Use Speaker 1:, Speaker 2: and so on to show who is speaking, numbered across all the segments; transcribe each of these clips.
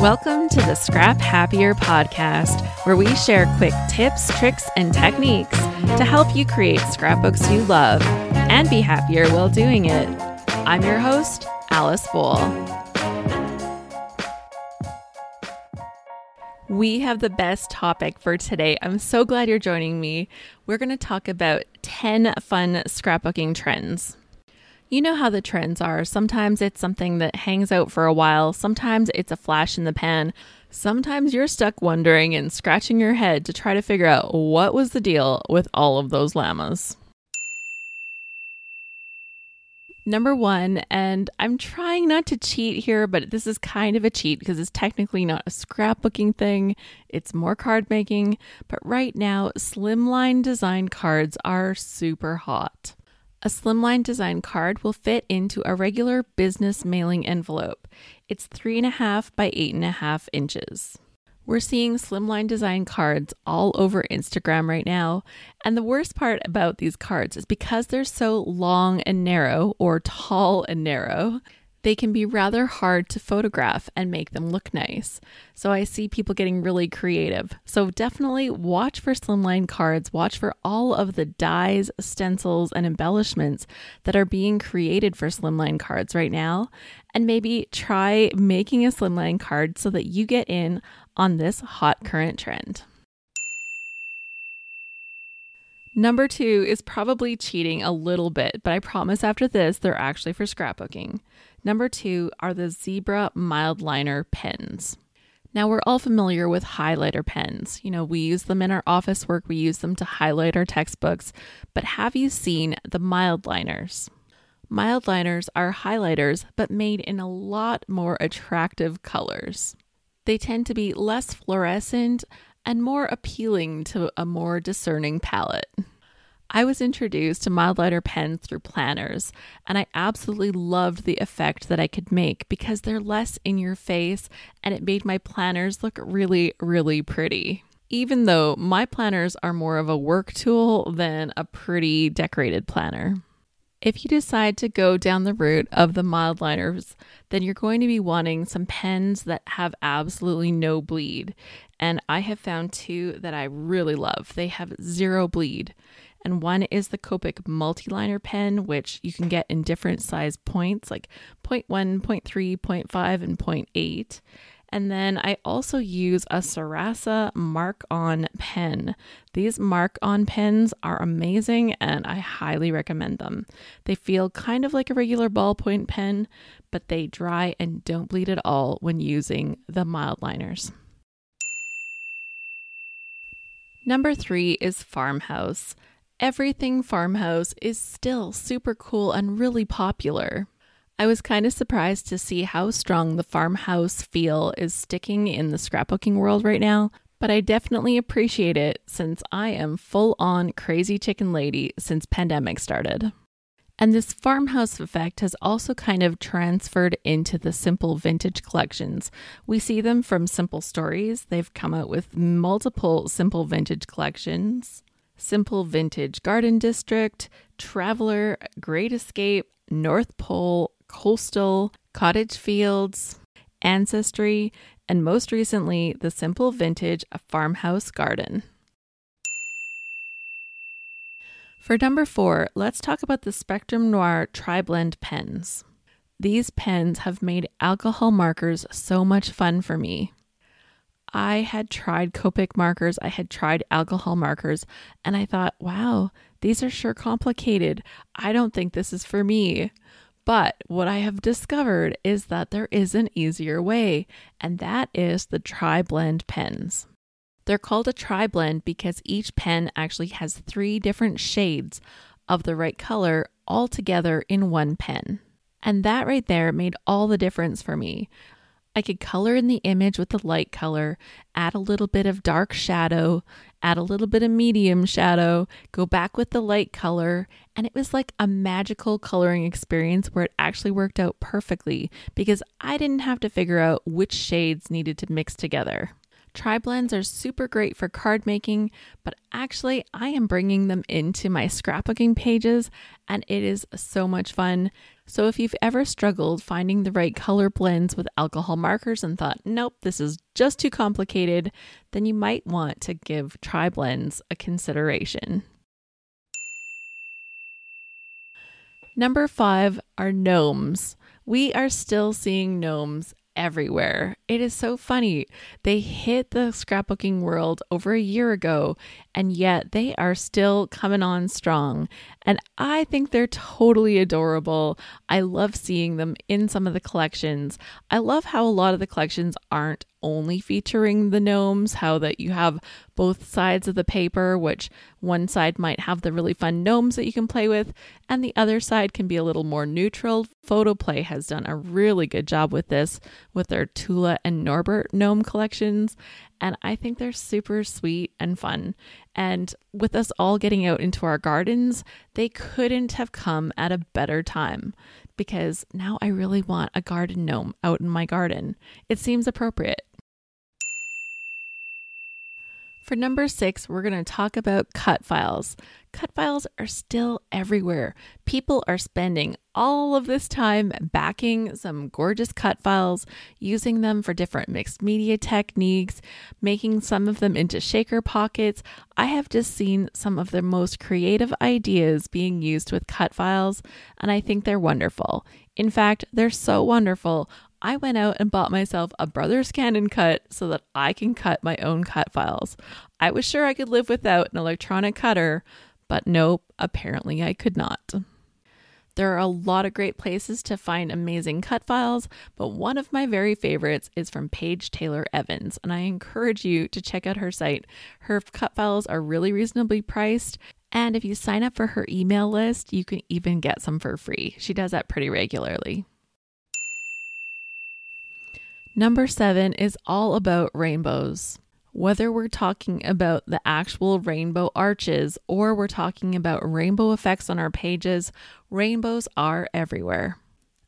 Speaker 1: Welcome to the Scrap Happier podcast, where we share quick tips, tricks, and techniques to help you create scrapbooks you love and be happier while doing it. I'm your host, Alice Boll. We have the best topic for today. I'm so glad you're joining me. We're going to talk about 10 fun scrapbooking trends. You know how the trends are. Sometimes it's something that hangs out for a while, sometimes it's a flash in the pan. Sometimes you're stuck wondering and scratching your head to try to figure out what was the deal with all of those llamas. Number one, and I'm trying not to cheat here, but this is kind of a cheat because it's technically not a scrapbooking thing, it's more card making. But right now, slimline design cards are super hot. A slimline design card will fit into a regular business mailing envelope. It's three and a half by eight and a half inches. We're seeing slimline design cards all over Instagram right now. And the worst part about these cards is because they're so long and narrow, or tall and narrow, they can be rather hard to photograph and make them look nice. So I see people getting really creative. So definitely watch for slimline cards, watch for all of the dies, stencils, and embellishments that are being created for slimline cards right now. And maybe try making a slimline card so that you get in on this hot current trend. Number two is probably cheating a little bit, but I promise after this, they're actually for scrapbooking. Number two are the Zebra Mildliner pens. Now, we're all familiar with highlighter pens. You know, we use them in our office work, we use them to highlight our textbooks. But have you seen the Mildliners? Mildliners are highlighters, but made in a lot more attractive colors. They tend to be less fluorescent and more appealing to a more discerning palette. I was introduced to Mildliner pens through planners, and I absolutely loved the effect that I could make because they're less in your face and it made my planners look really, really pretty. Even though my planners are more of a work tool than a pretty decorated planner. If you decide to go down the route of the Mildliners, then you're going to be wanting some pens that have absolutely no bleed. And I have found two that I really love. They have zero bleed and one is the Copic multiliner pen, which you can get in different size points like 0.1, 0.3, 0.5, and 0.8. And then I also use a Sarasa Mark On pen. These Mark On pens are amazing and I highly recommend them. They feel kind of like a regular ballpoint pen, but they dry and don't bleed at all when using the Mildliners. Number three is Farmhouse everything farmhouse is still super cool and really popular. I was kind of surprised to see how strong the farmhouse feel is sticking in the scrapbooking world right now, but I definitely appreciate it since I am full on crazy chicken lady since pandemic started. And this farmhouse effect has also kind of transferred into the simple vintage collections. We see them from Simple Stories. They've come out with multiple simple vintage collections. Simple Vintage Garden District, Traveler, Great Escape, North Pole, Coastal, Cottage Fields, Ancestry, and most recently, the Simple Vintage Farmhouse Garden. For number four, let's talk about the Spectrum Noir Tri-Blend pens. These pens have made alcohol markers so much fun for me. I had tried Copic markers, I had tried alcohol markers, and I thought, wow, these are sure complicated. I don't think this is for me. But what I have discovered is that there is an easier way, and that is the tri blend pens. They're called a tri blend because each pen actually has three different shades of the right color all together in one pen. And that right there made all the difference for me. I could color in the image with the light color, add a little bit of dark shadow, add a little bit of medium shadow, go back with the light color, and it was like a magical coloring experience where it actually worked out perfectly because I didn't have to figure out which shades needed to mix together. Tri blends are super great for card making, but actually, I am bringing them into my scrapbooking pages and it is so much fun. So, if you've ever struggled finding the right color blends with alcohol markers and thought, nope, this is just too complicated, then you might want to give Tri blends a consideration. Number five are gnomes. We are still seeing gnomes everywhere. It is so funny. They hit the scrapbooking world over a year ago, and yet they are still coming on strong. And I think they're totally adorable. I love seeing them in some of the collections. I love how a lot of the collections aren't only featuring the gnomes, how that you have both sides of the paper, which one side might have the really fun gnomes that you can play with, and the other side can be a little more neutral. Photoplay has done a really good job with this with their Tulla and Norbert gnome collections. And I think they're super sweet and fun. And with us all getting out into our gardens, they couldn't have come at a better time because now I really want a garden gnome out in my garden. It seems appropriate. For number six, we're going to talk about cut files. Cut files are still everywhere. People are spending all of this time backing some gorgeous cut files, using them for different mixed media techniques, making some of them into shaker pockets. I have just seen some of the most creative ideas being used with cut files, and I think they're wonderful. In fact, they're so wonderful. I went out and bought myself a Brother ScanNCut so that I can cut my own cut files. I was sure I could live without an electronic cutter, but nope, apparently I could not. There are a lot of great places to find amazing cut files, but one of my very favorites is from Paige Taylor Evans, and I encourage you to check out her site. Her cut files are really reasonably priced, and if you sign up for her email list, you can even get some for free. She does that pretty regularly. Number seven is all about rainbows. Whether we're talking about the actual rainbow arches or we're talking about rainbow effects on our pages, rainbows are everywhere.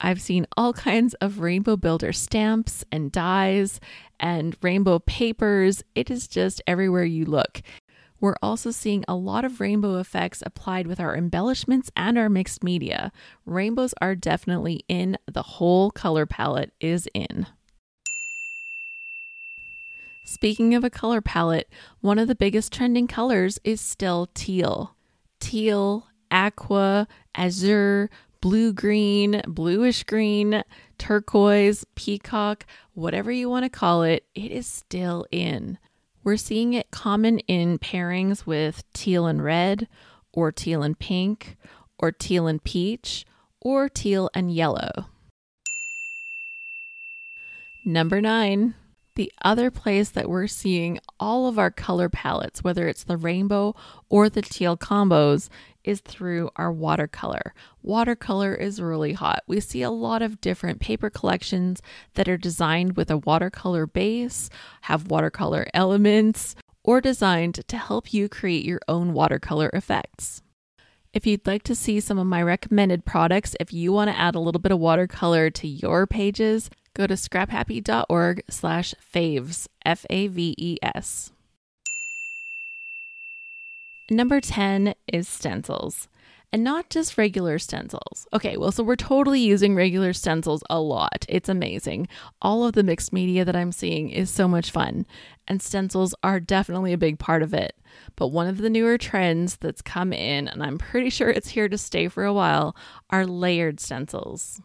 Speaker 1: I've seen all kinds of rainbow builder stamps and dies and rainbow papers. It is just everywhere you look. We're also seeing a lot of rainbow effects applied with our embellishments and our mixed media. Rainbows are definitely in, the whole color palette is in. Speaking of a color palette, one of the biggest trending colors is still teal. Teal, aqua, azure, blue green, bluish green, turquoise, peacock, whatever you want to call it, it is still in. We're seeing it common in pairings with teal and red, or teal and pink, or teal and peach, or teal and yellow. Number nine, the other place that we're seeing all of our color palettes, whether it's the rainbow or the teal combos, is through our watercolor. Watercolor is really hot. We see a lot of different paper collections that are designed with a watercolor base, have watercolor elements, or designed to help you create your own watercolor effects. If you'd like to see some of my recommended products, if you want to add a little bit of watercolor to your pages, go to scraphappy.org slash faves, F A V E S. Number 10 is stencils. And not just regular stencils. Okay, well, so we're totally using regular stencils a lot. It's amazing. All of the mixed media that I'm seeing is so much fun, and stencils are definitely a big part of it. But one of the newer trends that's come in, and I'm pretty sure it's here to stay for a while, are layered stencils.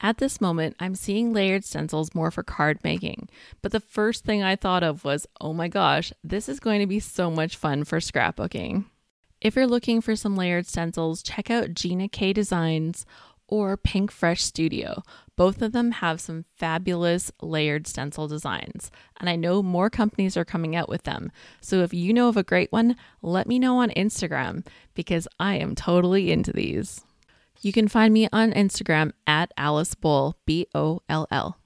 Speaker 1: At this moment, I'm seeing layered stencils more for card making, but the first thing I thought of was, oh my gosh, this is going to be so much fun for scrapbooking. If you're looking for some layered stencils, check out Gina K Designs or Pink Fresh Studio. Both of them have some fabulous layered stencil designs, and I know more companies are coming out with them. So if you know of a great one, let me know on Instagram because I am totally into these. You can find me on Instagram at Alice Boll, B O L L.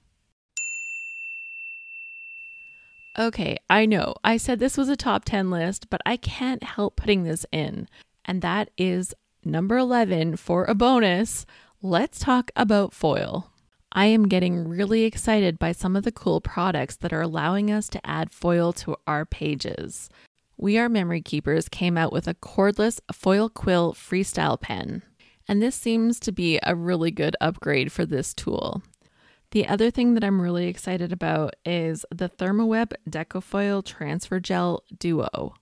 Speaker 1: Okay, I know I said this was a top 10 list, but I can't help putting this in. And that is number 11 for a bonus. Let's talk about foil. I am getting really excited by some of the cool products that are allowing us to add foil to our pages. We Are Memory Keepers came out with a cordless foil quill freestyle pen, and this seems to be a really good upgrade for this tool. The other thing that I'm really excited about is the Thermoweb Decofoil Transfer Gel Duo.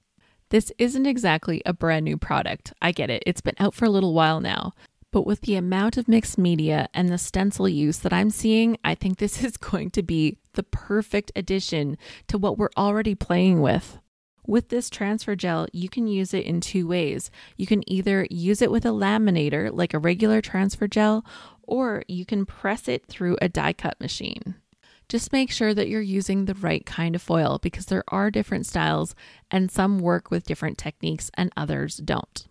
Speaker 1: This isn't exactly a brand new product. I get it, it's been out for a little while now. But with the amount of mixed media and the stencil use that I'm seeing, I think this is going to be the perfect addition to what we're already playing with. With this transfer gel, you can use it in two ways. You can either use it with a laminator, like a regular transfer gel, or you can press it through a die cut machine. Just make sure that you're using the right kind of foil because there are different styles and some work with different techniques and others don't.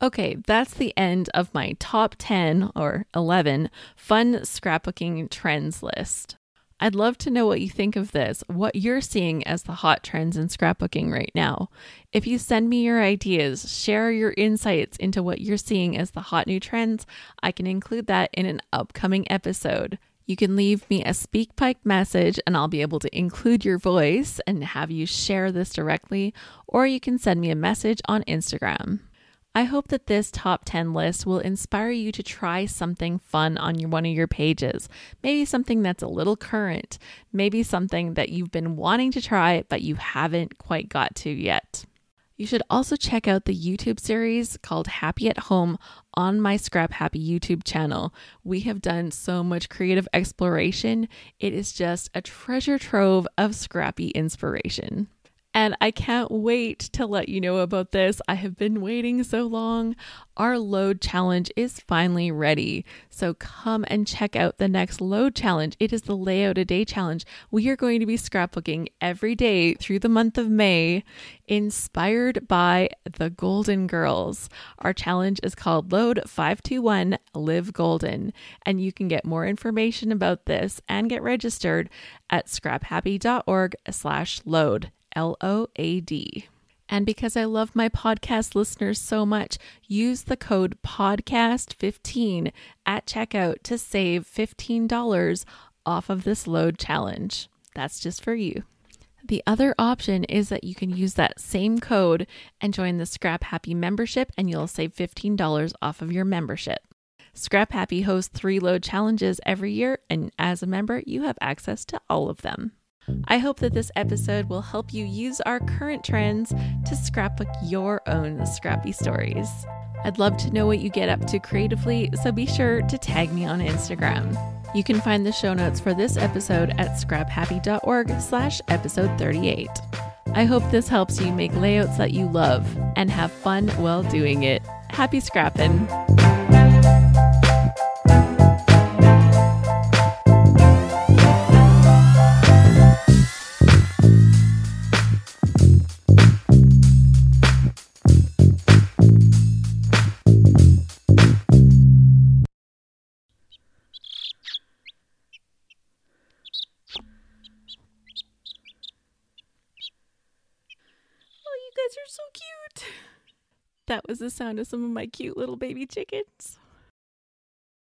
Speaker 1: Okay, that's the end of my top 10 or 11 fun scrapbooking trends list. I'd love to know what you think of this, what you're seeing as the hot trends in scrapbooking right now. If you send me your ideas, share your insights into what you're seeing as the hot new trends, I can include that in an upcoming episode. You can leave me a SpeakPipe message and I'll be able to include your voice and have you share this directly, or you can send me a message on Instagram. I hope that this top 10 list will inspire you to try something fun on your, one of your pages. Maybe something that's a little current, maybe something that you've been wanting to try but you haven't quite got to yet. You should also check out the YouTube series called Happy at Home on my Scrap Happy YouTube channel. We have done so much creative exploration. It is just a treasure trove of scrappy inspiration. And I can't wait to let you know about this. I have been waiting so long. Our load challenge is finally ready. So come and check out the next load challenge. It is the layout a day challenge. We are going to be scrapbooking every day through the month of May, inspired by the Golden Girls. Our challenge is called Load 521 Live Golden. And you can get more information about this and get registered at scraphappy.org slash load. L O A D. And because I love my podcast listeners so much, use the code PODCAST15 at checkout to save $15 off of this load challenge. That's just for you. The other option is that you can use that same code and join the Scrap Happy membership, and you'll save $15 off of your membership. Scrap Happy hosts three load challenges every year, and as a member, you have access to all of them. I hope that this episode will help you use our current trends to scrapbook your own scrappy stories. I'd love to know what you get up to creatively, so be sure to tag me on Instagram. You can find the show notes for this episode at scraphappy.org slash episode 38. I hope this helps you make layouts that you love and have fun while doing it. Happy scrapping! That was the sound of some of my cute little baby chickens.